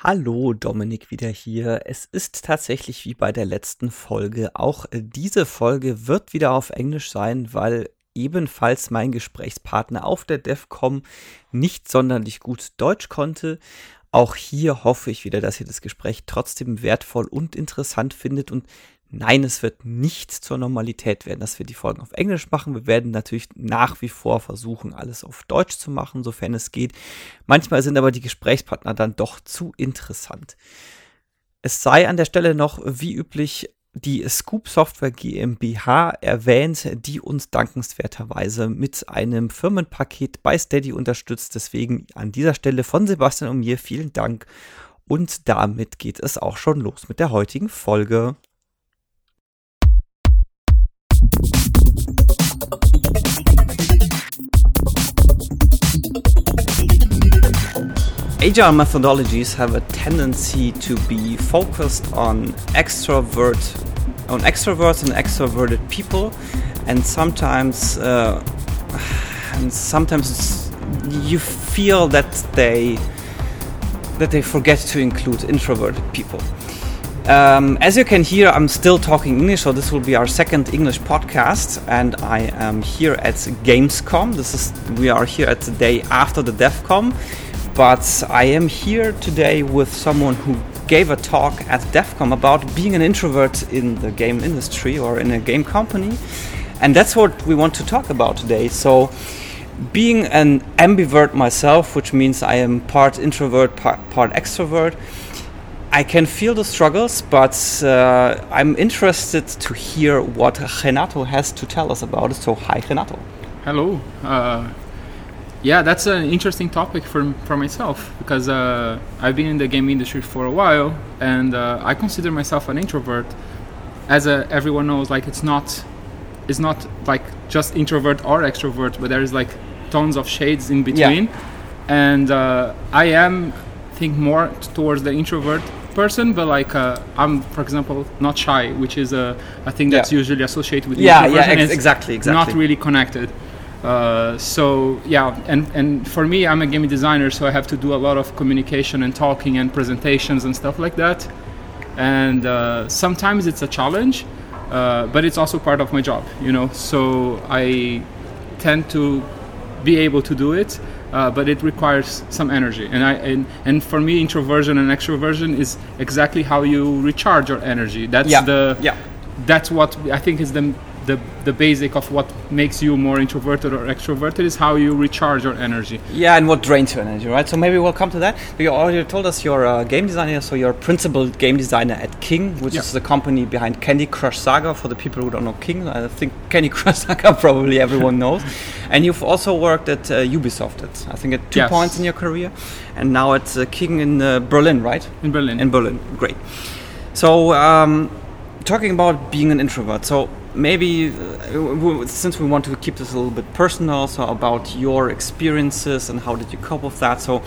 Hallo, Dominik wieder hier. Es ist tatsächlich wie bei der letzten Folge. Auch äh, diese Folge wird wieder auf Englisch sein, weil ebenfalls mein Gesprächspartner auf der DEFCOM nicht sonderlich gut Deutsch konnte. Auch hier hoffe ich wieder, dass ihr das Gespräch trotzdem wertvoll und interessant findet und Nein, es wird nicht zur Normalität werden, dass wir die Folgen auf Englisch machen. Wir werden natürlich nach wie vor versuchen, alles auf Deutsch zu machen, sofern es geht. Manchmal sind aber die Gesprächspartner dann doch zu interessant. Es sei an der Stelle noch, wie üblich, die Scoop Software GmbH erwähnt, die uns dankenswerterweise mit einem Firmenpaket bei Steady unterstützt. Deswegen an dieser Stelle von Sebastian und mir vielen Dank. Und damit geht es auch schon los mit der heutigen Folge. Agile methodologies have a tendency to be focused on extrovert, on extroverts and extroverted people, and sometimes, uh, and sometimes you feel that they that they forget to include introverted people. Um, as you can hear, I'm still talking English, so this will be our second English podcast, and I am here at Gamescom. This is we are here at the day after the DevCom, but I am here today with someone who gave a talk at DevCom about being an introvert in the game industry or in a game company, and that's what we want to talk about today. So. Being an ambivert myself, which means I am part introvert, part, part extrovert, I can feel the struggles, but uh, I'm interested to hear what Renato has to tell us about it. So, hi, Renato. Hello. Uh, yeah, that's an interesting topic for, for myself because uh, I've been in the game industry for a while and uh, I consider myself an introvert. As a, everyone knows, like it's not, it's not like just introvert or extrovert, but there is like tons of shades in between. Yeah. And uh, I am, think more towards the introvert person, but like uh, I'm, for example, not shy, which is a, a thing that's yeah. usually associated with yeah, yeah, ex- exactly, exactly, not really connected. Uh, so yeah, and and for me, I'm a game designer, so I have to do a lot of communication and talking and presentations and stuff like that. And uh, sometimes it's a challenge, uh, but it's also part of my job, you know. So I tend to be able to do it uh, but it requires some energy. And I and, and for me, introversion and extroversion is exactly how you recharge your energy. That's yeah. the yeah. That's what I think is the the, the basic of what makes you more introverted or extroverted is how you recharge your energy. Yeah, and what drains your energy, right? So maybe we'll come to that. You already told us you're a game designer, so you're a principal game designer at King, which yeah. is the company behind Candy Crush Saga. For the people who don't know King, I think Candy Crush Saga probably everyone knows. and you've also worked at uh, Ubisoft, at, I think at two yes. points in your career, and now at uh, King in uh, Berlin, right? In Berlin. In Berlin, great. So, um, talking about being an introvert, so maybe uh, since we want to keep this a little bit personal, so about your experiences and how did you cope with that. So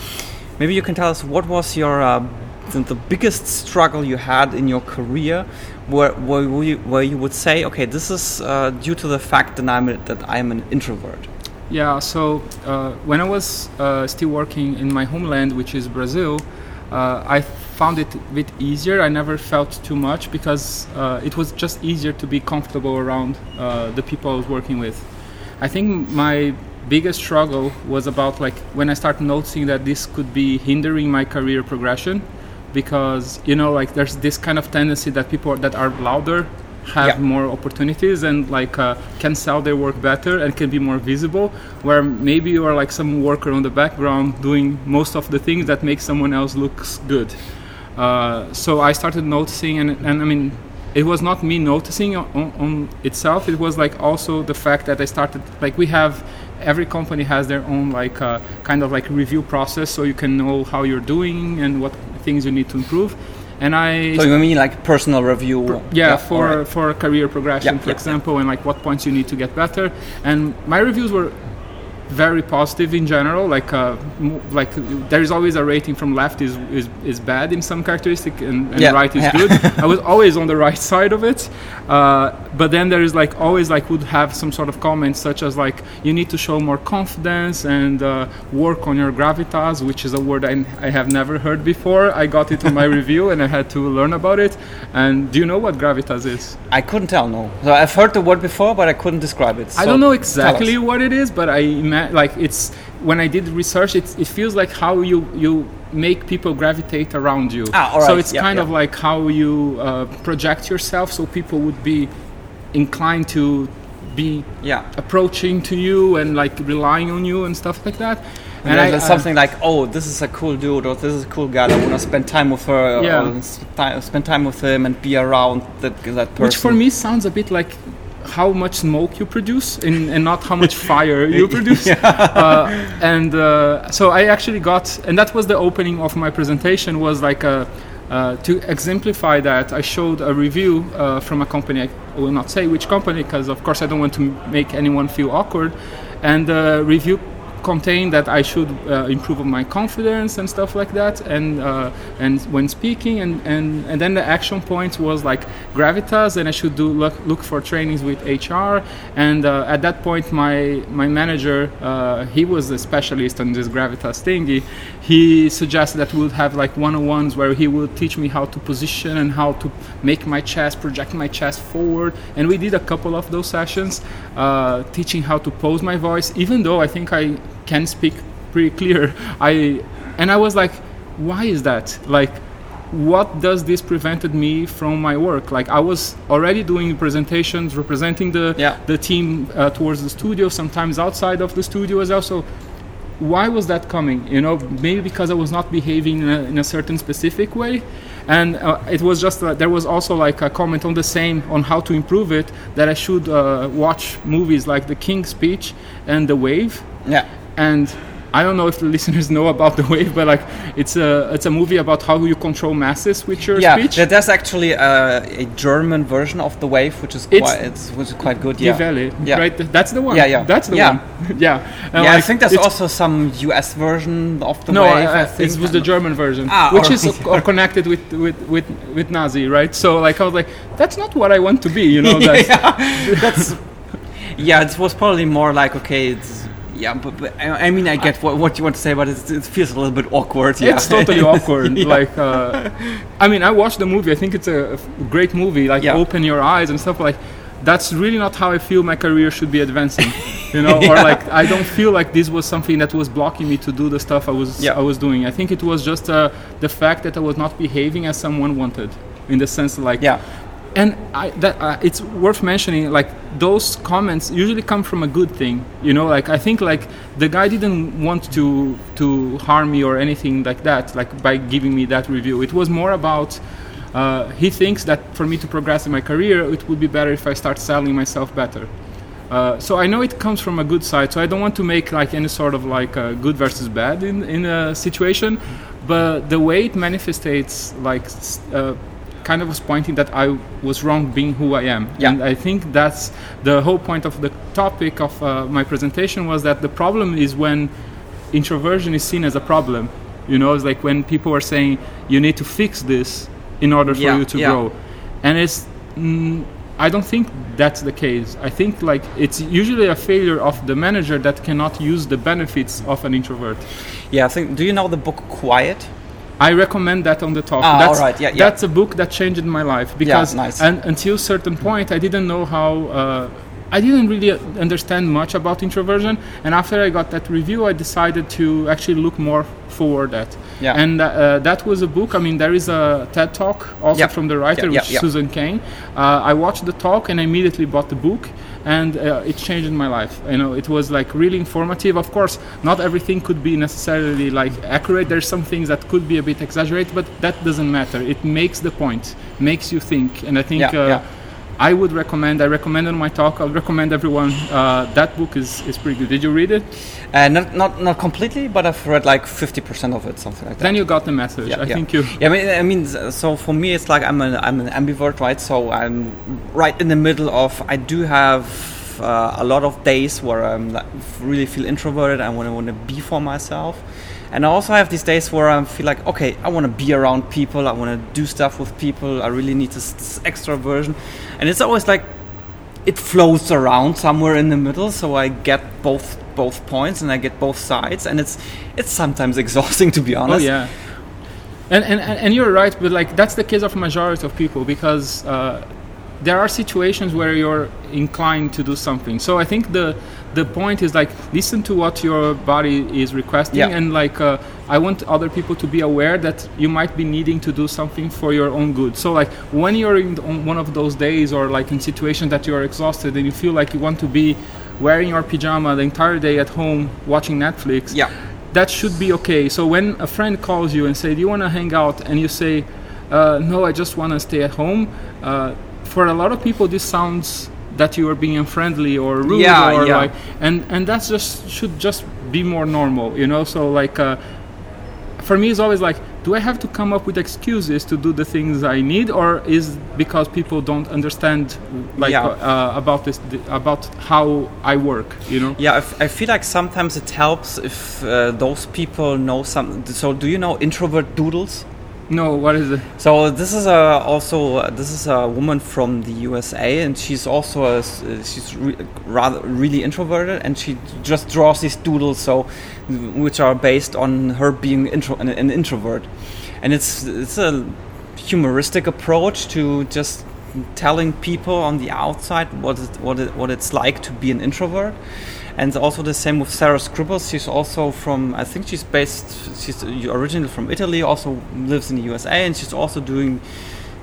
maybe you can tell us what was your uh, the biggest struggle you had in your career, where where you, where you would say, okay, this is uh, due to the fact that I'm a, that I'm an introvert. Yeah. So uh, when I was uh, still working in my homeland, which is Brazil. I found it a bit easier. I never felt too much because uh, it was just easier to be comfortable around uh, the people I was working with. I think my biggest struggle was about like when I started noticing that this could be hindering my career progression because you know like there's this kind of tendency that people that are louder have yeah. more opportunities and like uh, can sell their work better and can be more visible where maybe you are like some worker on the background doing most of the things that make someone else looks good uh, so i started noticing and, and i mean it was not me noticing on, on, itself it was like also the fact that i started like we have every company has their own like uh, kind of like review process so you can know how you're doing and what things you need to improve and I. So you mean like personal review? Per, yeah, yeah, for right. for career progression, yeah, for yeah, example, and like what points you need to get better. And my reviews were very positive in general. Like uh, like there is always a rating from left is is, is bad in some characteristic and, and Yeah, right is yeah. good. I was always on the right side of it, uh, but then there is like always like would have some sort of comments such as like you need to show more confidence and uh, work on your gravitas, which is a word I, I have never heard before. I got it on my review and I had to learn about it. And do you know what gravitas is? I couldn't tell. No, so I've heard the word before, but I couldn't describe it. I don't know exactly what it is, but I like it's when I did research, it, it feels like how you you make people gravitate around you. Ah, all So it's Yeah, kind yeah. of like how you uh, project yourself, so people would be inclined to be Yeah. approaching to you and like relying on you and stuff like that. And there's I- something like, oh, this is a cool dude, or this is a cool guy. I want to spend time with her, Yeah. or s- ti- spend time with him, and be around that that person. which for me sounds a bit like how much smoke you produce and, and not how much fire you produce. Uh, and uh, so i actually got and that was the opening of my presentation was like a, uh, to exemplify that i showed a review uh, from a company i will not say which company because of course i don't want to make anyone feel awkward and the review contained that I should uh, improve my confidence and stuff like that, and uh, and when speaking, and, and and then the action point was like gravitas, and I should do look, look for trainings with HR, and uh, at that point my my manager uh, he was a specialist on this gravitas thingy. He suggested that we would have like one-on-ones where he would teach me how to position and how to make my chest, project my chest forward, and we did a couple of those sessions, uh, teaching how to pose my voice. Even though I think I can speak pretty clear, I and I was like, why is that? Like, what does this prevented me from my work? Like, I was already doing presentations, representing the Yeah. the team uh, towards the studio, sometimes outside of the studio as well. So why was that coming? You know maybe because i was not behaving in a, in a certain specific way. And uh, it was just uh, there was also like a comment on the same on how to improve it that i should uh, watch movies like the king's speech and the wave. Yeah. and I don't know if the listeners know about the wave, but like it's a it's a movie about how you control masses with your Yeah, speech. there- there's actually a, a German version of the wave, which is It's- quite, it's, which is quite good. Yeah, Welle, Yeah. right? That's the one. Yeah, yeah. That's the Yeah. one. yeah. And yeah. I think there's also some US version of the no, wave. I, I, it was the German version, Ah, which is uh, connected with, with, with, with Nazi, right? So like I was like, that's not what I want to be, you know. That's, yeah, that's yeah. It was probably more like okay, it's yeah, but, but I I mean I get what, what you want to say, but it's, it feels a little bit awkward. Yeah. It's totally awkward. Yeah. Like, uh, I mean, I watched the movie. I think it's a, a great movie. Like, Yeah. open your eyes and stuff. Like, that's really not how I feel my career should be advancing. You know, or like I don't feel like this was something that was blocking me to do the stuff I was Yeah. I was doing. I think it was just uh, the fact that I was not behaving as someone wanted, in the sense like yeah, and I, that uh, it's worth mentioning like those comments usually come from a good thing you know like i think like the guy didn't want to to harm me or anything like that like by giving me that review it was more about uh, he thinks that for me to progress in my career it would be better if i start selling myself better uh, so I know it comes from a good side. So I don't want to make like any sort of like uh, good versus bad in in a situation, but the way it manifestates like uh, kind of was pointing that I was wrong being who I am. Yeah. And I think that's the whole point of the topic of uh, my presentation was that the problem is when introversion is seen as a problem. You know, it's like when people are saying you need to fix this in order for Yeah, you to yeah. grow, and it's. Mm, I don't think that's the case. I think like it's usually a failure of the manager that cannot use the benefits of an introvert. yeah. I think. Do you know the book Quiet? I recommend that on the top. Ah, that's, alright, yeah, yeah. that's a book that changed my life because nice. and until certain point I didn't know how uh, I didn't really understand much about introversion and after I got that review I decided to actually look more forward at. Yeah. And uh, that was a book. I mean there is a TED talk also Yeah. from the writer Yeah, yeah, which yeah. Susan Cain. Uh, I watched the talk and I immediately bought the book and uh, it changed my life. You know, it was like really informative. Of course, not everything could be necessarily like accurate. There's some things that could be a bit exaggerated, but that doesn't matter. It makes the point, makes you think, and I think. Yeah, uh, yeah. I would recommend. I recommend on my talk. I'll recommend everyone. Uh, that book is, is pretty good. Did you read it? Uh, not not not completely, but I've read like fifty percent of it, something like that. Then you got the message. Yeah, I yeah. think you. Yeah, I mean, I mean, so for me, it's like I'm an I'm an ambivert, right? So I'm right in the middle of. I do have uh, a lot of days where I'm like, really feel introverted. I want to want to be for myself, and I also have these days where I feel like okay, I want to be around people. I want to do stuff with people. I really need this, this extroversion, and it's always like it flows around somewhere in the middle. So I get both both points and I get both sides, and it's it's sometimes exhausting to be honest. Oh yeah. And, and, and you're right, but like that's the case of majority of people because uh, there are situations where you're inclined to do something. So I think the the point is like listen to what your body is requesting Yeah. and like uh, I want other people to be aware that you might be needing to do something for your own good. So like when you're in on one of those days or like in situations that you're exhausted and you feel like you want to be wearing your pajama the entire day at home watching Netflix Yeah. that should be okay. So when a friend calls you and say, "Do you want to hang out?" and you say, uh, "No, I just want to stay at home," uh, for a lot of people, this sounds that you are being unfriendly or rude Yeah, or yeah. like, and and that's just should just be more normal, you know. So like. Uh, for me, it's always like, do I have to come up with excuses to do the things I need, or is because people don't understand, like, Yeah. uh, about this, about how I work, you know? Yeah, I, f- I feel like sometimes it helps if uh, those people know some. So, do you know introvert doodles? No, what is it? So this is a also uh, this is a woman from the USA, and she's also a, uh, she's re- rather really introverted, and she just draws these doodles, so which are based on her being intro, an, an introvert, and it's it's a humoristic approach to just telling people on the outside what it, what it, what it's like to be an introvert. And also the same with Sarah Scribbles. She's also from, I think she's based, she's originally from Italy, also lives in the USA, and she's also doing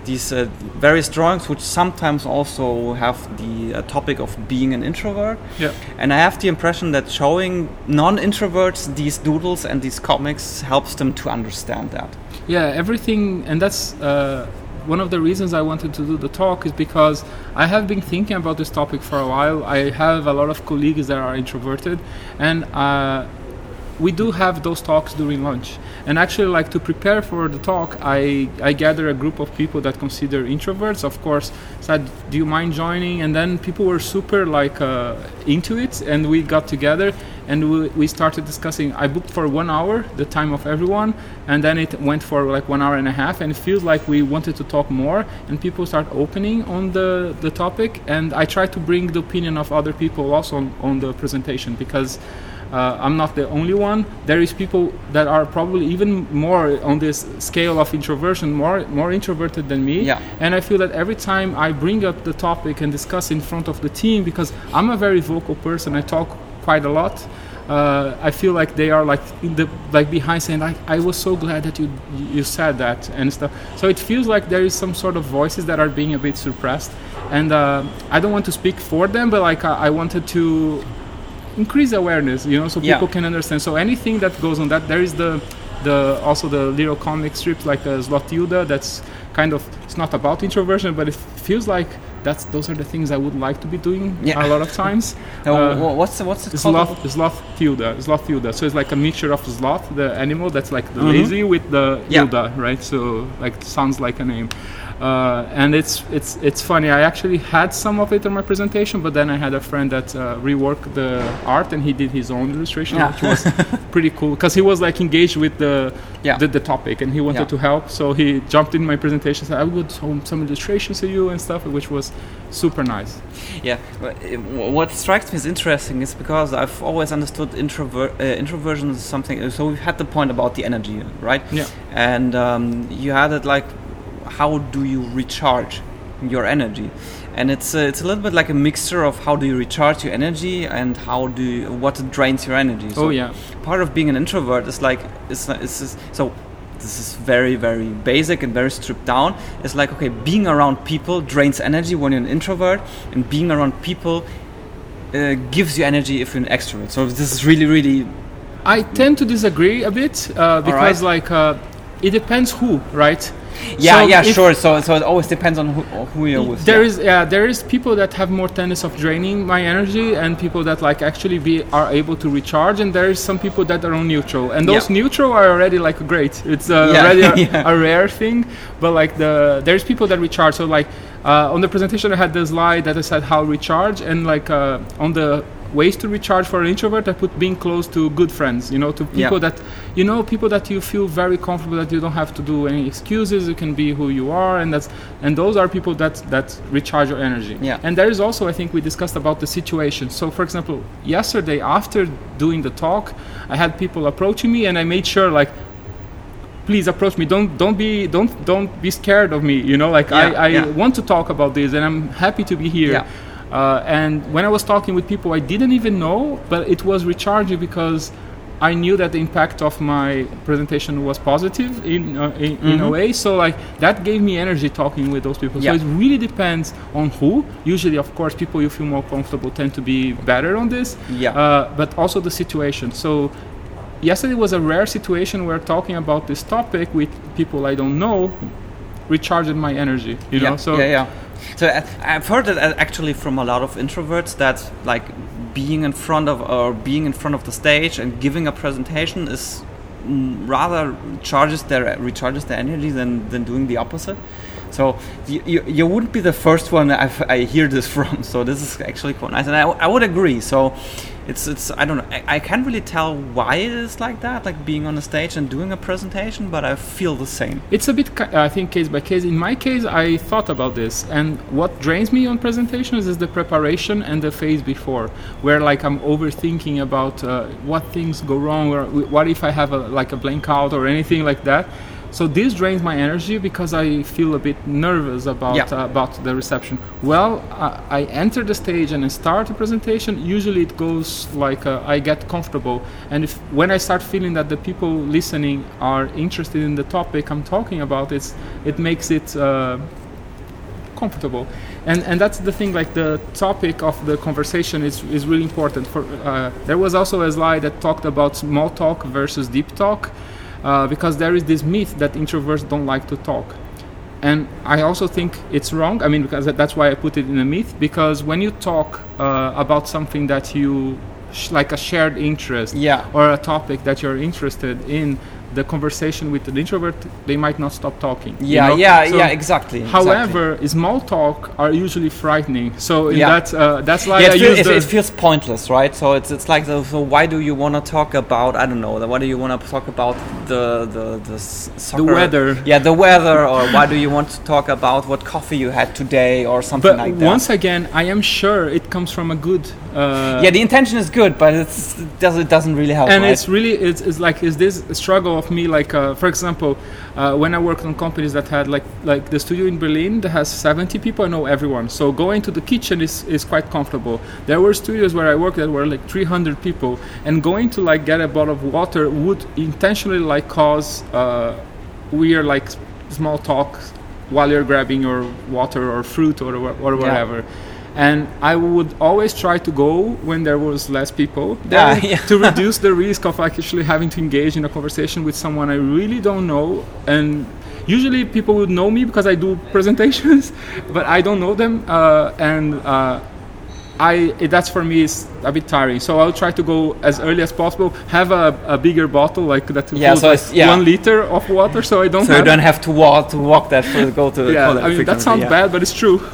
these uh, various drawings, which sometimes also have the uh, topic of being an introvert. Yeah. And I have the impression that showing non-introverts these doodles and these comics helps them to understand that. Yeah, everything, and that's uh, one of the reasons I wanted to do the talk is because I have been thinking about this topic for a while. I have a lot of colleagues that are introverted, and uh, we do have those talks during lunch. And actually, like to prepare for the talk, I, I gather a group of people that consider introverts. Of course, said, "Do you mind joining?" And then people were super like uh, into it, and we got together and we, we started discussing. I booked for one hour, the time of everyone, and then it went for like one hour and a half. And it feels like we wanted to talk more, and people start opening on the the topic. And I try to bring the opinion of other people also on, on the presentation because. Uh, I'm not the only one. There is people that are probably even more on this scale of introversion, more more introverted than me. Yeah. And I feel that every time I bring up the topic and discuss in front of the team, because I'm a very vocal person, I talk quite a lot. Uh, I feel like they are like in the like behind saying like I was so glad that you you said that and stuff. So it feels like there is some sort of voices that are being a bit suppressed, and uh, I don't want to speak for them, but like I, I wanted to increase awareness you know so Yeah. people can understand so anything that goes on that there is the the also the little comic strips like uh, Slothilda that's kind of it's not about introversion but it feels like that's those are the things I would like to be doing Yeah. a lot of times Now, Uh, what's what's it called? Sloth, Slothilda, Slothilda. So it's like a mixture of sloth, the animal that's like the Mhm. lazy, with the Yeah. Right? So like sounds like a name. Uh, and it's it's it's funny. I actually had some of it in my presentation, but then I had a friend that uh, reworked the art and he did his own illustration, Yeah. which was pretty cool because he was like engaged with the, Yeah. the the topic and he wanted Yeah. to help. So he jumped in my presentation, said I would show some illustrations to you and stuff, which was super nice. Yeah, uh, what strikes me as interesting is because I've always understood introvert uh, introversion is something. So we've had the point about the energy, right? Yeah. And um, you had it like, how do you recharge your energy? And it's uh, it's a little bit like a mixture of how do you recharge your energy and how do you, what drains your energy. So oh yeah. part of being an introvert is like it's, it's, it's so this is very very basic and very stripped down. It's like okay being around people drains energy when you're an introvert and being around people uh, gives you energy if you're an extrovert. So this is really really I tend to disagree a bit uh, because, like, uh, it depends who, right? Yeah, So yeah, sure. So, so it always depends on who, who you're with. There yeah. is yeah, there is people that have more tendency of draining my energy, and people that like actually be are able to recharge, and there is some people that are on neutral, and those Yeah. neutral are already like great. It's uh, Yeah, already a, a rare thing, but like the there's people that recharge. So like uh, on the presentation, I had the slide that I said how recharge, and like uh, on the ways to recharge for an introvert, I put being close to good friends. You know, to people Yeah. that you know people that you feel very comfortable that you don't have to do any excuses. You can be who you are, and that's and those are people that that recharge your energy. Yeah. And there is also, I think, we discussed about the situation. So, for example, yesterday after doing the talk, I had people approaching me, and I made sure like please approach me don't don't be don't don't be scared of me you know like Yeah, i, I yeah. want to talk about this and i'm happy to be here Yeah. Uh, and when i was talking with people i didn't even know but it was recharging because i knew that the impact of my presentation was positive in uh, in, in a Mhm. way so like that gave me energy talking with those people Yeah. so it really depends on who usually of course people you feel more comfortable tend to be better on this Yeah. uh, but also the situation. So yesterday was a rare situation where talking about this topic with people I don't know recharged my energy. You yeah, know, so yeah, yeah. So uh, I've heard it uh, actually from a lot of introverts that like being in front of or being in front of the stage and giving a presentation is mm, rather charges their recharges their energy than than doing the opposite. So you, you, you wouldn't be the first one I've, I hear this from. So this is actually quite nice, and I, I would agree. So it's it's I don't know I, I can't really tell why it is like that, like being on a stage and doing a presentation, but I feel the same. It's a bit, I think, case by case. In my case, I thought about this, and what drains me on presentations is the preparation and the phase before, where like I'm overthinking about uh, what things go wrong, or what if I have a, like a blank out or anything like that. So this drains my energy because I feel a bit nervous about Yeah. uh, about the reception. Well, I, I enter the stage and I start a presentation. Usually it goes like uh, I get comfortable, and if when I start feeling that the people listening are interested in the topic I'm talking about, it's it makes it. Uh, comfortable and and that's the thing like the topic of the conversation is is really important for uh, there was also a slide that talked about small talk versus deep talk uh, because there is this myth that introverts don't like to talk and I also think it's wrong. I mean, because that's why I put it in a myth. Because when you talk uh, about something that you sh- like a shared interest, Yeah. or a topic that you're interested in, the conversation with an introvert, they might not stop talking. you Yeah, know? yeah, So- yeah, exactly. exactly. However, small talk are usually frightening. So in Yeah. that, uh, that's why yeah, I it, feel- use it, the it feels pointless, right? So it's it's like the, so why do you want to talk about I don't know why do you want to talk about the the the, soccer, weather. Yeah, the weather, or why do you want to talk about what coffee you had today or something But like that? once again, I am sure it comes from a good. Uh, yeah, the intention is good, but it's, it doesn't it doesn't really help. and right? it's really it's, it's like is this struggle of me like uh, for example uh, when i worked on companies that had like like the studio in berlin that has 70 people i know everyone. So going to the kitchen is, is quite comfortable. There were studios where i worked that were like 300 people. And going to like get a bottle of water would intentionally like cause uh, weird like small talk while you're grabbing your water or fruit or, or Yeah. And I would always try to go when there was less people there Ah, yeah. to reduce the risk of actually having to engage in a conversation with someone I really don't know. And usually people would know me because I do presentations, but I don't know them. Uh, and uh, I it, that's for me is a bit tiring. So I'll try to go as early as possible. Have a, a bigger bottle like that Yeah, so like yeah. one liter of water, so I don't. so you have don't have to walk to walk that for go to yeah, I mean that sounds yeah. bad, but it's true.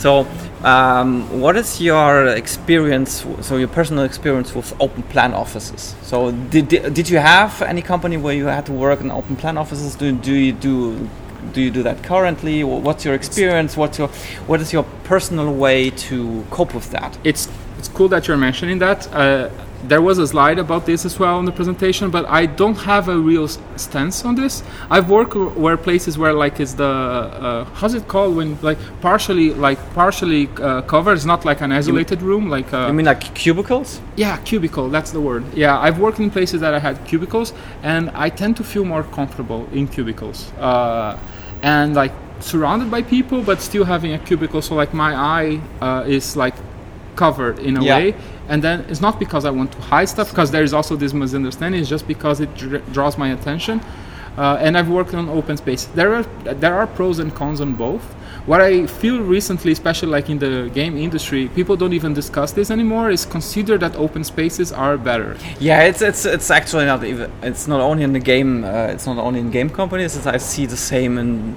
So, um, what is your experience? So, your personal experience with open plan offices. So, did, did you have any company where you had to work in open plan offices? Do do you do do you do that currently? What's your experience? What's your what is your personal way to cope with that? it's it's cool that you're mentioning that. Uh, there was a slide about this as well in the presentation, but I don't have a real stance on this. I've worked where places where like it's the uh, how's it called when like partially like partially uh, covered. It's not like an isolated room, like uh, I mean, like cubicles? yeah, cubicle. That's the word. Yeah, I've worked in places that I had cubicles, and I tend to feel more comfortable in cubicles. Uh, and like surrounded by people, but still having a cubicle. So like my eye uh, is like covered in a Yeah. way. And then it's not because I want to hide stuff, because there is also this misunderstanding. It's just because it dr- draws my attention. uh, and I've worked on open space. There are there are pros and cons on both. What I feel recently, especially like in the game industry, people don't even discuss this anymore. Is consider that open spaces are better. Yeah, it's it's it's actually not even. It's not only in the game. Uh, it's not only in game companies. I see the same in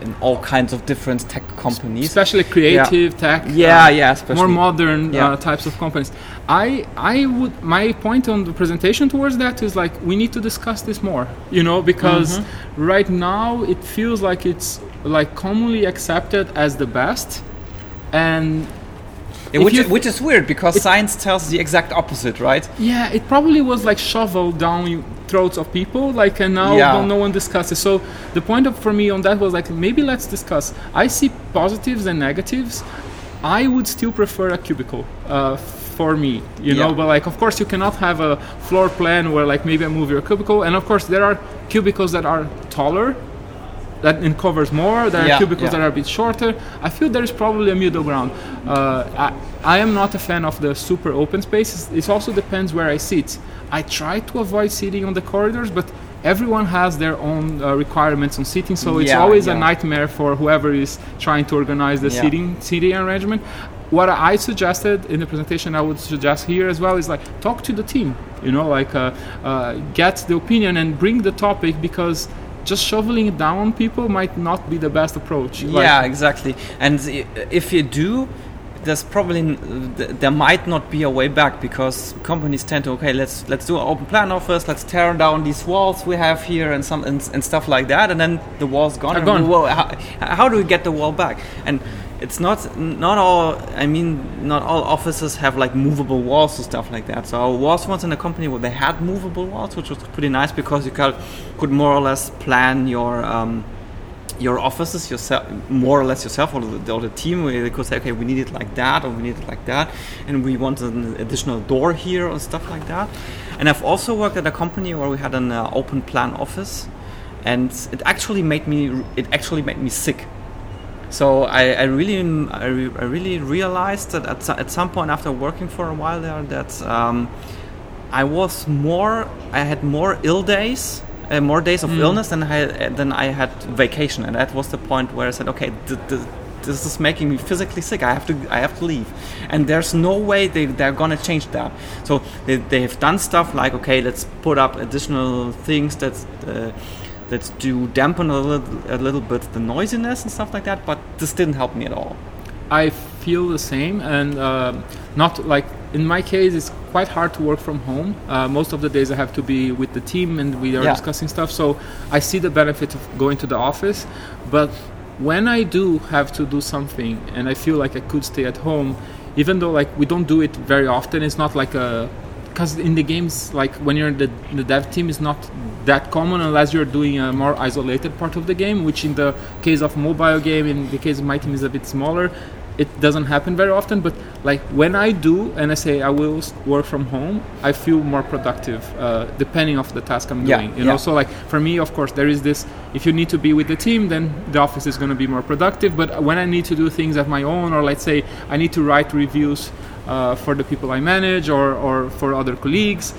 in all kinds of different tech companies, especially creative yeah. tech. Yeah, uh, yeah, especially more modern yeah. uh, types of companies. I I would my point on the presentation towards that is like we need to discuss this more. You know, because mm-hmm. right now it feels like it's like commonly accepted as the best, and yeah, which, is, which is weird because science tells the exact opposite, right? Yeah, it probably was like shoveled down throats of people, like, and now yeah. no one discusses. So the point of, for me on that was like, maybe let's discuss. I see positives and negatives. I would still prefer a cubicle. Uh, for me you yeah. know but like of course you cannot have a floor plan where like maybe i move your cubicle and of course there are cubicles that are taller that it covers more. There yeah, are cubicles yeah. that are a bit shorter. I feel there is probably a middle ground. Uh, I, I, am not a fan of the super open spaces. It also depends where I sit. I try to avoid sitting on the corridors, but everyone has their own uh, requirements on seating, so it's yeah, always a nightmare for whoever is trying to organize the seating seating arrangement. What I suggested in the presentation, I would suggest here as well is like talk to the team. You know, like uh, uh get the opinion and bring the topic because just shoveling it down on people might not be the best approach. Yeah, exactly. And if you do, there's probably there might not be a way back because companies tend to okay let's let's do an open plan office let's tear down these walls we have here and some and, and stuff like that and then the wall's gone. gone. Well, how, how, do we get the wall back? And it's not not all. I mean, not all offices have like movable walls and stuff like that. So I was once in a company where they had movable walls, which was pretty nice because you could could more or less plan your. Um, your offices yourself, more or less yourself, or the, or the team, where they could say, okay, we need it like that, or we need it like that, and we want an additional door here, or stuff like that. And I've also worked at a company where we had an uh, open plan office, and it actually made me, it actually made me sick so I, I really I, re, I, really realized that at, at some point after working for a while there that um, I was more I had more ill days uh, more days of mm. illness than I than I had vacation. And that was the point where I said okay th- th- this is making me physically sick. I have to I have to leave. And there's no way they, they're gonna change that. So they, they have done stuff like okay let's put up additional things that uh, that do dampen a little, a little bit the noisiness and stuff like that, but this didn't help me at all. I feel the same, and uh, not like in my case, it's quite hard to work from home. Uh, most of the days I have to be with the team and we are yeah. discussing stuff, so I see the benefit of going to the office. But when I do have to do something and I feel like I could stay at home, even though like we don't do it very often, it's not like a because in the games like when you're in the, the dev team is not that common unless you're doing a more isolated part of the game which in the case of mobile game in the case of my team is a bit smaller it doesn't happen very often but like when i do and i say i will work from home i feel more productive uh, depending of the task i'm yeah, doing you yeah. know so like for me of course there is this if you need to be with the team then the office is going to be more productive but when i need to do things of my own or let's say i need to write reviews uh, for the people I manage or, or for other colleagues.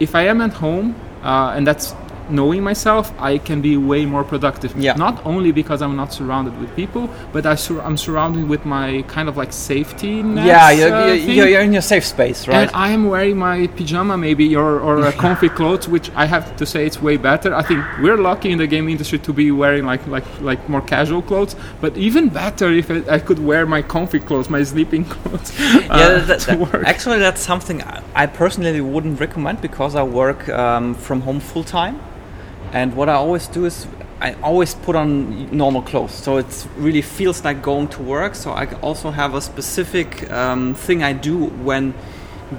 If I am at home, uh, and that's knowing myself, I can be way more productive. Yeah. Not only because I'm not surrounded with people, but I sur- I'm surrounded with my kind of like safety net. Yeah, you're, uh, you're, you're, in your safe space, right? And I am wearing my pajama maybe or, or a comfy clothes, which I have to say it's way better. I think we're lucky in the game industry to be wearing like like like more casual clothes, but even better if I, I could wear my comfy clothes, my sleeping clothes. Uh, yeah, that, that, actually, that's something I personally wouldn't recommend because I work um, from home full time. And what I always do is I always put on normal clothes, so it really feels like going to work. So I also have a specific um, thing I do when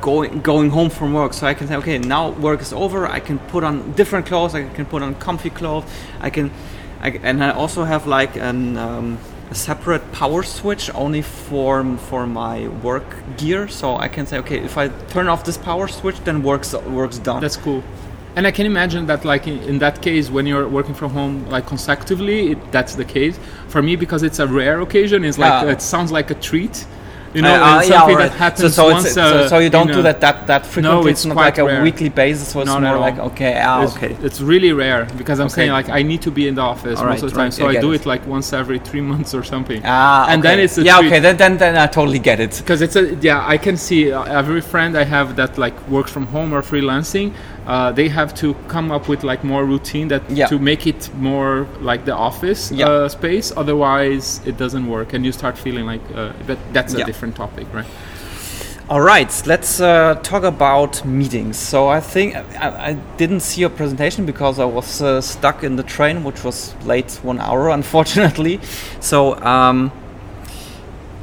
going going home from work. So I can say, okay, now work is over. I can put on different clothes. I can put on comfy clothes. I can, I, and I also have like an. Um, a separate power switch only for for my work gear so i can say okay if i turn off this power switch then works works done that's cool and I can imagine that, like in, in, that case, when you're working from home, like consecutively, it, that's the case. For me, because it's a rare occasion, it's like it sounds like a treat. you know, Uh, uh, and yeah, something that happens so, so once. It's, uh, so, so you don't do that that that frequently. No, it's not quite like a weekly basis. So it's Not more at like okay, ah, it's, okay. it's really rare because I'm Okay. saying like I need to be in the office most of the time, right, so I I do it. it like once every three months or something. Ah, and then it's a yeah, treat. okay. Then, then then I totally get it. because it's a yeah i can see uh, every friend i have that like works from home or freelancing uh, they have to come up with like more routine that Yeah. to make it more like the office Yeah. uh, space otherwise it doesn't work and you start feeling like uh, that that's a Yeah. different topic right All right, let's uh, talk about meetings. So I think I, I didn't see your presentation because I was uh, stuck in the train, which was late one hour, unfortunately. So um,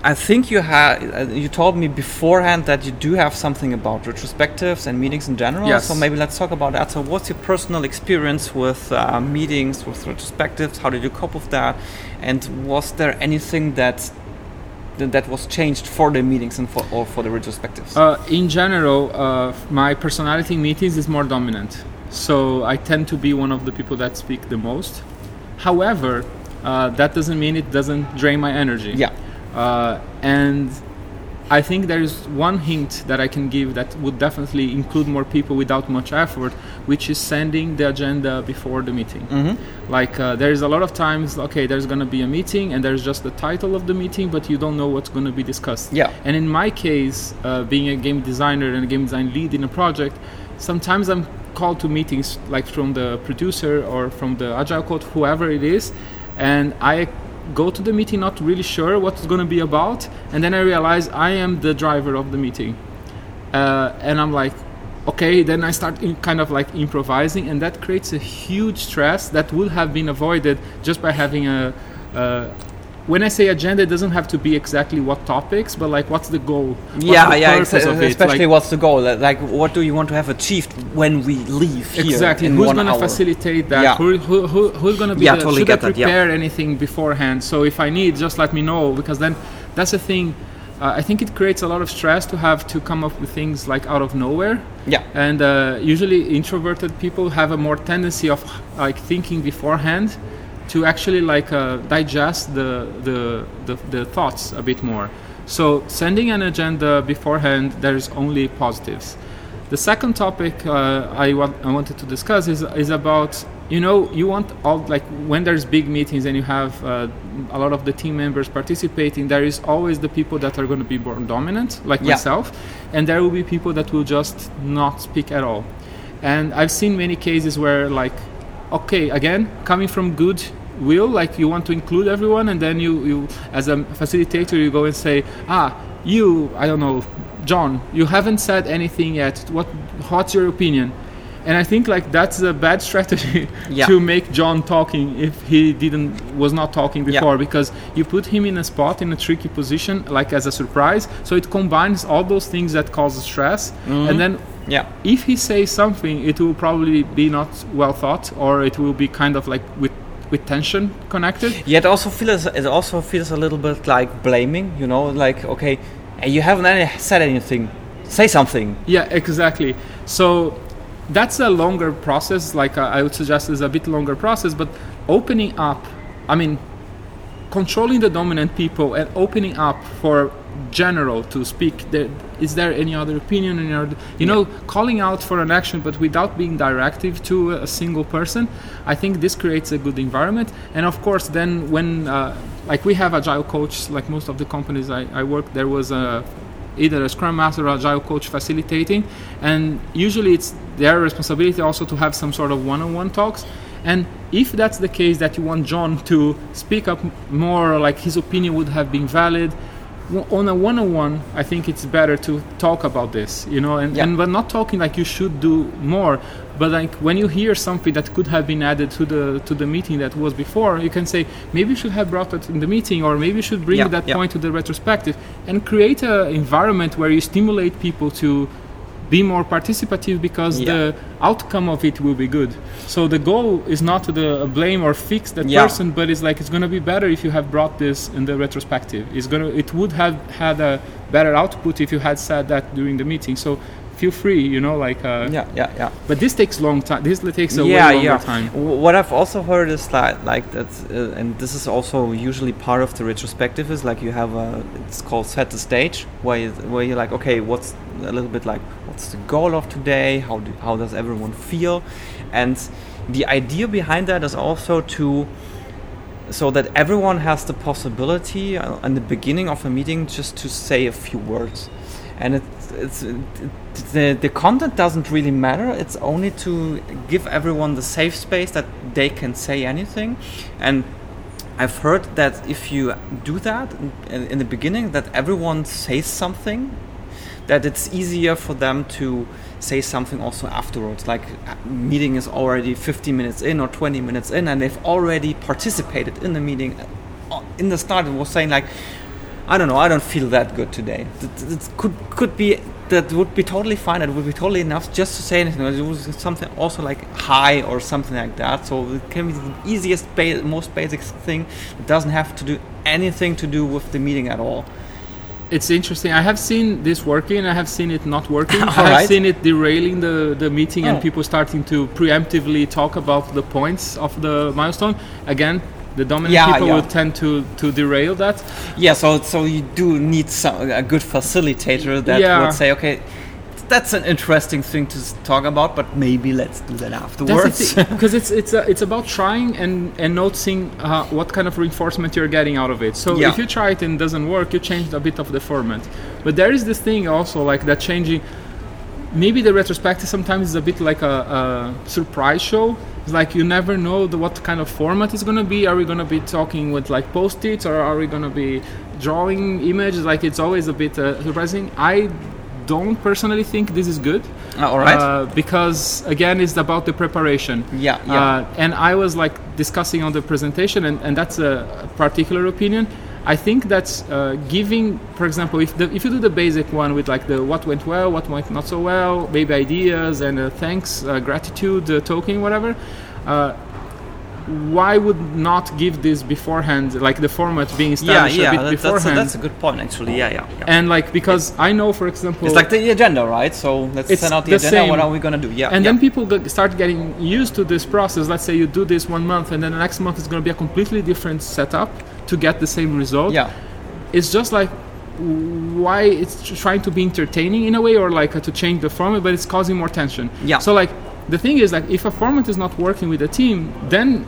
I think you had uh, you told me beforehand that you do have something about retrospectives and meetings in general. Yes. So maybe let's talk about that. So what's your personal experience with uh, meetings, with retrospectives? How did you cope with that? And was there anything that that that was changed for the meetings and for or for the retrospectives? Uh, in general, uh, my personality in meetings is more dominant. So I tend to be one of the people that speak the most. However, uh, that doesn't mean it doesn't drain my energy. yeah. Uh, and I think there is one hint that I can give that would definitely include more people without much effort, which is sending the agenda before the meeting. Mm-hmm. Like uh, there's a lot of times, okay, there's gonna be a meeting and there's just the title of the meeting, but you don't know what's gonna be discussed. Yeah. And in my case, uh, being a game designer and a game design lead in a project, sometimes I'm called to meetings like from the producer or from the agile coach, whoever it is, and I go to the meeting not really sure what it's going to be about, and then I realize I am the driver of the meeting, uh, and I'm like. Okay, then I start in kind of like improvising, and that creates a huge stress that would have been avoided just by having a, uh, when I say agenda, it doesn't have to be exactly what topics, but like what's the goal? What's yeah, the yeah, ex- of it? especially Like, what's the goal? Like, what do you want to have achieved when we leave here? exactly. Who's going to facilitate that? Yeah. Who, who, who, who's going to be Yeah, the, totally should get I that, yeah. prepare anything beforehand? So if I need, just let me know because then that's the thing. Uh, I think it creates a lot of stress to have to come up with things like out of nowhere. Yeah, And uh, usually introverted people have a more tendency of like thinking beforehand to actually like uh, digest the, the, the, the thoughts a bit more. So sending an agenda beforehand, there's only positives. The second topic uh, I, wa- I wanted to discuss is, is about you know you want all like when there's big meetings and you have uh, a lot of the team members participating there is always the people that are going to be more dominant like Yeah. myself and there will be people that will just not speak at all and i've seen many cases where like okay again coming from good will like you want to include everyone and then you, you as a facilitator you go and say ah you i don't know john you haven't said anything yet what what's your opinion and i think like that's a bad strategy Yeah. to make john talking if he didn't was not talking Yeah. before because you put him in a spot in a tricky position like as a surprise so it combines all those things that cause stress Mm-hmm. and then yeah, if he says something it will probably be not well thought or it will be kind of like with with tension connected yeah. It also feels it also feels a little bit like blaming. You know, like okay, you haven't any, said anything. Say something. yeah exactly so that's a longer process like uh, i would suggest is a bit longer process but opening up i mean controlling the dominant people and opening up for general to speak there is there any other opinion any other, you know calling out for an action but without being directive to a single person i think this creates a good environment. And of course then when uh, like we have agile coach like most of the companies i, I work there was a either a scrum master or agile coach facilitating. And usually it's their responsibility also to have some sort of one-on-one talks and if that's the case that you want john to speak up more like his opinion would have been valid on a one-on-one i think it's better to talk about this you know and, Yeah. and but not talking like you should do more but like when you hear something that could have been added to the to the meeting that was before you can say maybe you should have brought it in the meeting or maybe you should bring Yeah, that yeah. point to the retrospective and create an environment where you stimulate people to be more participative because Yeah. the outcome of it will be good. So the goal is not to the blame or fix that Yeah. person, but it's like it's going to be better if you have brought this in the retrospective. It's going to it would have had a better output if you had said that during the meeting. So feel free you know like uh, yeah yeah yeah but this takes long time this takes a yeah way longer yeah time W- what i've also heard is like like that uh, and this is also usually part of the retrospective is like you have a it's called set the stage where you, where you're like okay what's a little bit like what's the goal of today how do, how does everyone feel? And the idea behind that is also to so that everyone has the possibility uh, in the beginning of a meeting just to say a few words. And it, it's it, the, the content doesn't really matter. It's only to give everyone the safe space that they can say anything. And i've heard that if you do that in, in the beginning that everyone says something that it's easier for them to say something also afterwards. Like meeting is already 15 minutes in or 20 minutes in and they've already participated in the meeting Uh, in the start it was saying like i don't know i don't feel that good today. It, could could be that would be totally fine it would be totally enough just to say anything. It was something also like hi or something like that so it can be the easiest most basic thing. It doesn't have to do anything to do with the meeting at all it's interesting. I have seen this working. I have seen it not working. I have right. seen it derailing the, the meeting Oh. and people starting to preemptively talk about the points of the milestone. Again, the dominant Yeah, people yeah. will tend to, to derail that. Yeah, so so you do need some a good facilitator that Yeah. would say, okay, that's an interesting thing to talk about, but maybe let's do that afterwards. because it's it's uh, it's about trying and and noticing uh, what kind of reinforcement you're getting out of it. So Yeah. if you try it and it doesn't work, you change a bit of the format. But there is this thing also like that changing. Maybe the retrospective sometimes is a bit like a, a surprise show. It's like you never know the, what kind of format it's gonna be. Are we gonna be talking with like post-its or are we gonna be drawing images? Like it's always a bit uh, surprising. I don't personally think this is good. Uh, all right. Uh, because again, it's about the preparation. Yeah, yeah. Uh, and I was like discussing on the presentation, and, and that's a, particular opinion. I think that's uh, giving, for example, if the, if you do the basic one with like the what went well, what went not so well, maybe ideas and uh, thanks, uh, gratitude, uh, token, whatever. Why would not give this beforehand, like the format being yeah, established yeah, a bit that- that's, a, beforehand? that's a good point, actually. Yeah, yeah. yeah. and like because I know, for example, it's like the agenda, right? So let's It's send out the, the agenda. What are we gonna do? Yeah, and yeah. then people g- start getting used to this process let's say you do this one month and then the next month is going to be a completely different setup to get the same result yeah, it's just like why it's trying to be entertaining in a way or like uh, to change the format but it's causing more tension Yeah. so like the thing is like if a format is not working with a team then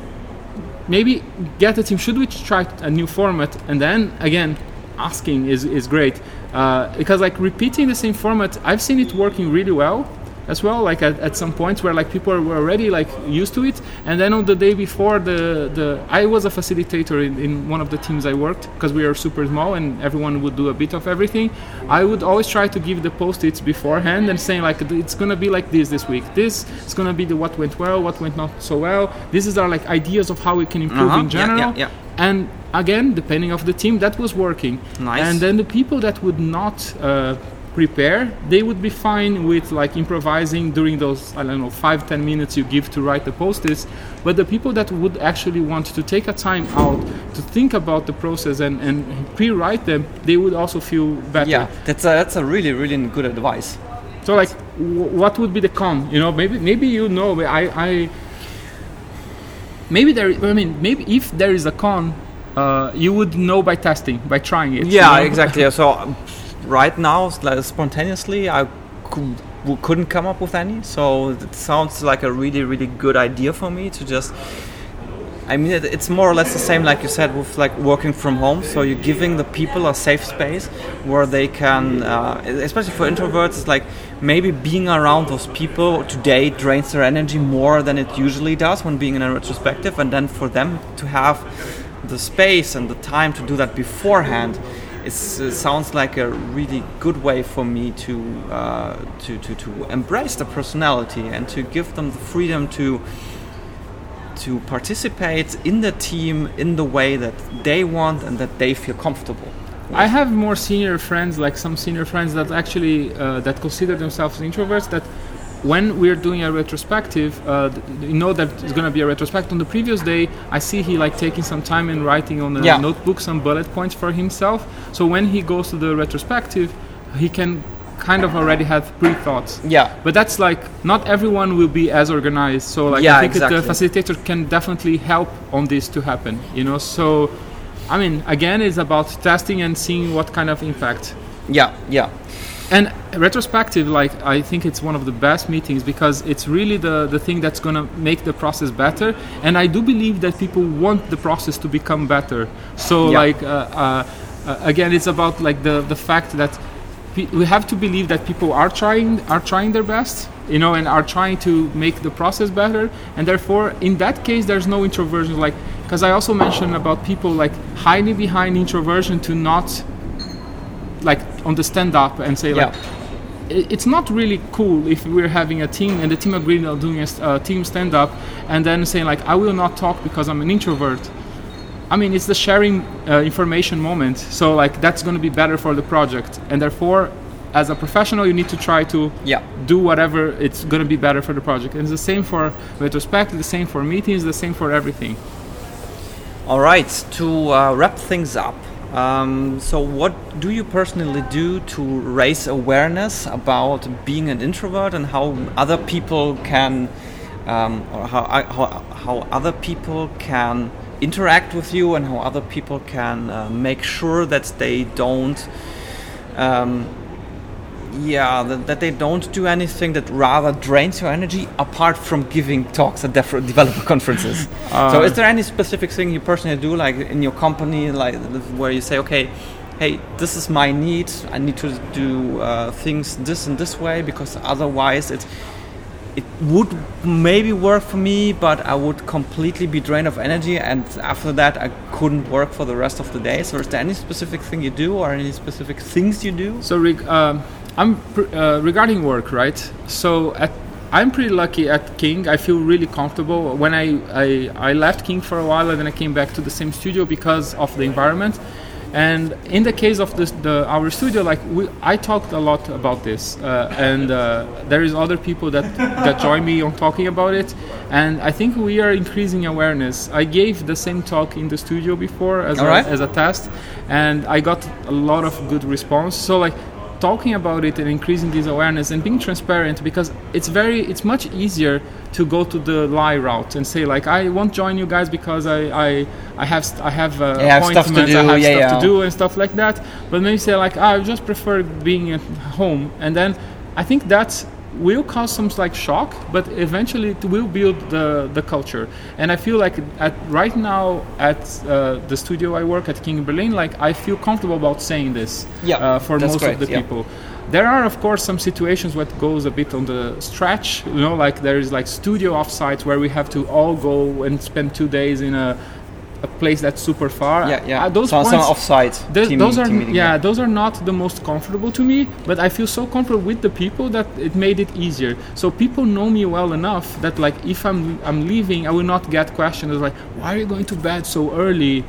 maybe get the team. Should we try a new format? And then again asking is, is great. Uh, because like repeating the same format i've seen it working really well as well like at, at some points where like people were already like used to it and then on the day before the the i was a facilitator in, in one of the teams i worked because we are super small and everyone would do a bit of everything i would always try to give the post-its beforehand and saying like it's gonna be like this this week this is gonna be the what went well what went not so well these are like ideas of how we can improve Uh-huh. in Yeah, yeah, general yeah. and again depending of the team that was working Nice. and then the people that would not uh, prepare they would be fine with like improvising during those i don't know five ten minutes you give to write the post-its but the people that would actually want to take a time out to think about the process and, and pre-write them they would also feel better yeah. That's a, that's a really really good advice. so like what would be the con you know maybe maybe you know but i i maybe there i mean maybe if there is a con uh, you would know by testing by trying it you Yeah, know? exactly. So right now, like, spontaneously, I couldn't come up with any. So it sounds like a really, really good idea for me to just. I mean, it, it's more or less the same, like you said, with like working from home. So you're giving the people a safe space where they can, uh, especially for introverts, it's like maybe being around those people today drains their energy more than it usually does when being in a retrospective, and then for them to have the space and the time to do that beforehand it sounds like a really good way for me to, uh, to, to, to embrace the personality and to give them the freedom to to participate in the team in the way that they want and that they feel comfortable. I have more senior friends, like some senior friends that actually uh, that consider themselves introverts. That when we're doing a retrospective, uh, you know that it's going to be a retrospective. On the previous day, I see he like taking some time and writing on a Yeah. notebook some bullet points for himself. So when he goes to the retrospective, he can kind of already have pre-thoughts. Yeah. But that's like not everyone will be as organized. So like Yeah, I think exactly. the facilitator can definitely help on this to happen. You know, so I mean, again, it's about testing and seeing what kind of impact. Yeah, yeah. And retrospective, like I think it's one of the best meetings because it's really the the thing that's gonna make the process better. And I do believe that people want the process to become better. So Yeah. like uh, uh, uh, again, it's about like the the fact that we have to believe that people are trying are trying their best you know and are trying to make the process better and therefore in that case there's no introversion like because i also mentioned about people like hiding behind introversion to not like on the stand up and say like Yeah. it's not really cool if we're having a team and the team agreed on doing a uh, team stand up and then saying like i will not talk because i'm an introvert i mean it's the sharing uh, information moment so like that's going to be better for the project and therefore as a professional you need to try to Yeah. do whatever it's going to be better for the project and it's the same for retrospect, the same for meetings the same for everything All right, to uh, wrap things up. Um, so, what do you personally do to raise awareness about being an introvert and how other people can, um, or how, how, how other people can interact with you and how other people can uh, make sure that they don't, um, yeah, that, that they don't do anything that rather drains your energy apart from giving talks at def- developer conferences. so, Uh, is there any specific thing you personally do, like in your company, like where you say, okay, hey, this is my need. I need to do uh, things this and this way because otherwise it it would maybe work for me, but I would completely be drained of energy, and after that I couldn't work for the rest of the day. So, is there any specific thing you do, or any specific things you do? So reg- um, I'm pr- uh, regarding work, right? So at I'm pretty lucky at King. I feel really comfortable. When I, I I left King for a while and then I came back to the same studio because of the environment. And in the case of this, the our studio, like we, I talked a lot about this, uh, and uh, there is other people that that join me on talking about it, and I think we are increasing awareness. I gave the same talk in the studio before as a, as a test, and I got a lot of good response. So like talking about it and increasing this awareness and being transparent because it's very it's much easier to go to the lie route and say like I won't join you guys because I I, I have st- I have, uh, I have stuff to appointments, do, I have yeah, stuff yeah. to do and stuff like that. But maybe say like "Ah, I just prefer being at home. And then I think that will cause some like shock but eventually it will build the the culture and I feel like at right now at uh, the studio I work at King Berlin like I feel comfortable about saying this Yeah, uh, for most great, of the yeah. people there are of course some situations where it goes a bit on the stretch you know like there is like studio offsites where we have to all go and spend two days in a, a place that's super far Yeah, yeah. Uh, those some, some points, offsite. Th- team, those are meeting, yeah, those are not the most comfortable to me but i feel so comfortable with the people that it made it easier so people know me well enough that like if i'm i'm leaving i will not get questions like why are you going to bed so early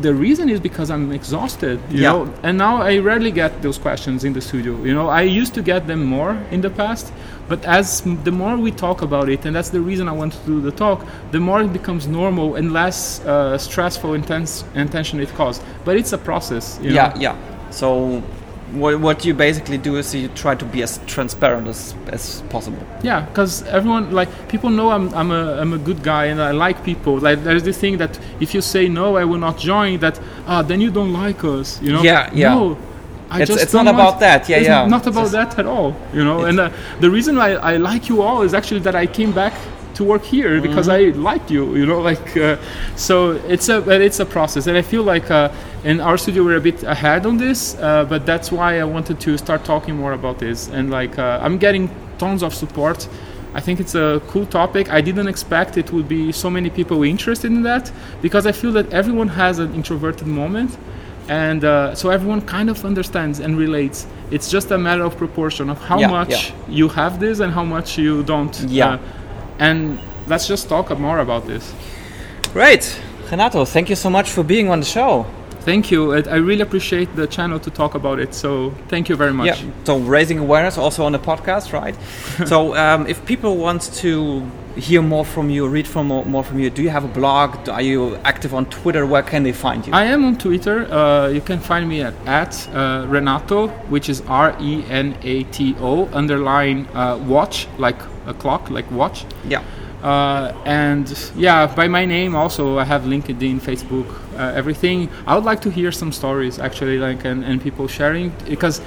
the reason is because i'm exhausted you Yeah. know and now i rarely get those questions in the studio you know i used to get them more in the past but as the more we talk about it and that's the reason i want to do the talk the more it becomes normal and less uh, stressful intense and tension it causes but it's a process you yeah, know? yeah. So, what, what you basically do is you try to be as transparent as, as possible. Yeah, because everyone like people know I'm I'm a I'm a good guy and I like people. Like there's this thing that if you say no, I will not join. That ah, then you don't like us. You know? Yeah, yeah. No, I It's- it's not want- about that. Yeah, it's yeah. Not about Just- that at all. You know, and uh, the reason I, I like you all is actually that I came back to work here because Mm-hmm. I liked you. You know, like uh, so it's a but it's a process, and I feel like uh, in our studio we're a bit ahead on this. Uh, but that's why I wanted to start talking more about this, and like uh, I'm getting tons of support. I think it's a cool topic. I didn't expect it would be so many people interested in that because I feel that everyone has an introverted moment, and uh, so everyone kind of understands and relates. It's just a matter of proportion of how Yeah, much yeah. you have this and how much you don't. Yeah. Uh, and let's just talk more about this. Great. Renato, thank you so much for being on the show. Thank you. I really appreciate the channel to talk about it. So thank you very much. Yeah. So raising awareness also on the podcast, right? so um, if people want to hear more from you, read from more, more, from you, do you have a blog? Are you active on Twitter? Where can they find you? I am on Twitter. Uh, you can find me at, at uh, Renato, which is R E N A T O underline uh, watch, like a clock, like watch. Yeah. Uh, and yeah, by my name also I have LinkedIn, Facebook, uh, everything. I would like to hear some stories actually, like and, and people sharing because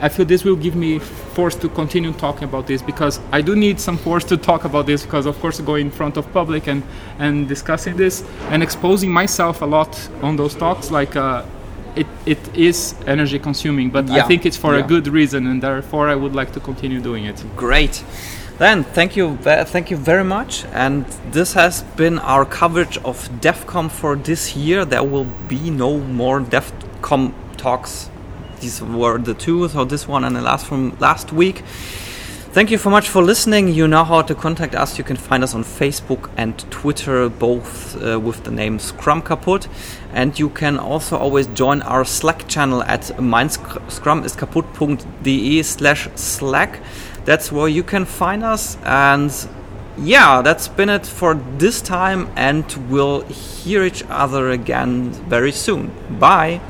I feel this will give me force to continue talking about this because I do need some force to talk about this because of course going in front of public and and discussing this and exposing myself a lot on those talks like. Uh, it, it is energy consuming, but yeah. I think it's for yeah. a good reason, and therefore I would like to continue doing it. Great. Then thank you, thank you very much. And this has been our coverage of DevCom for this year. There will be no more DevCom talks. These were the two, so this one and the last from last week. Thank you so much for listening. You know how to contact us. You can find us on Facebook and Twitter, both uh, with the name Scrum Kaput. And you can also always join our Slack channel at meinscrumiskaputt.de slash Slack. That's where you can find us. And yeah, that's been it for this time, and we'll hear each other again very soon. Bye.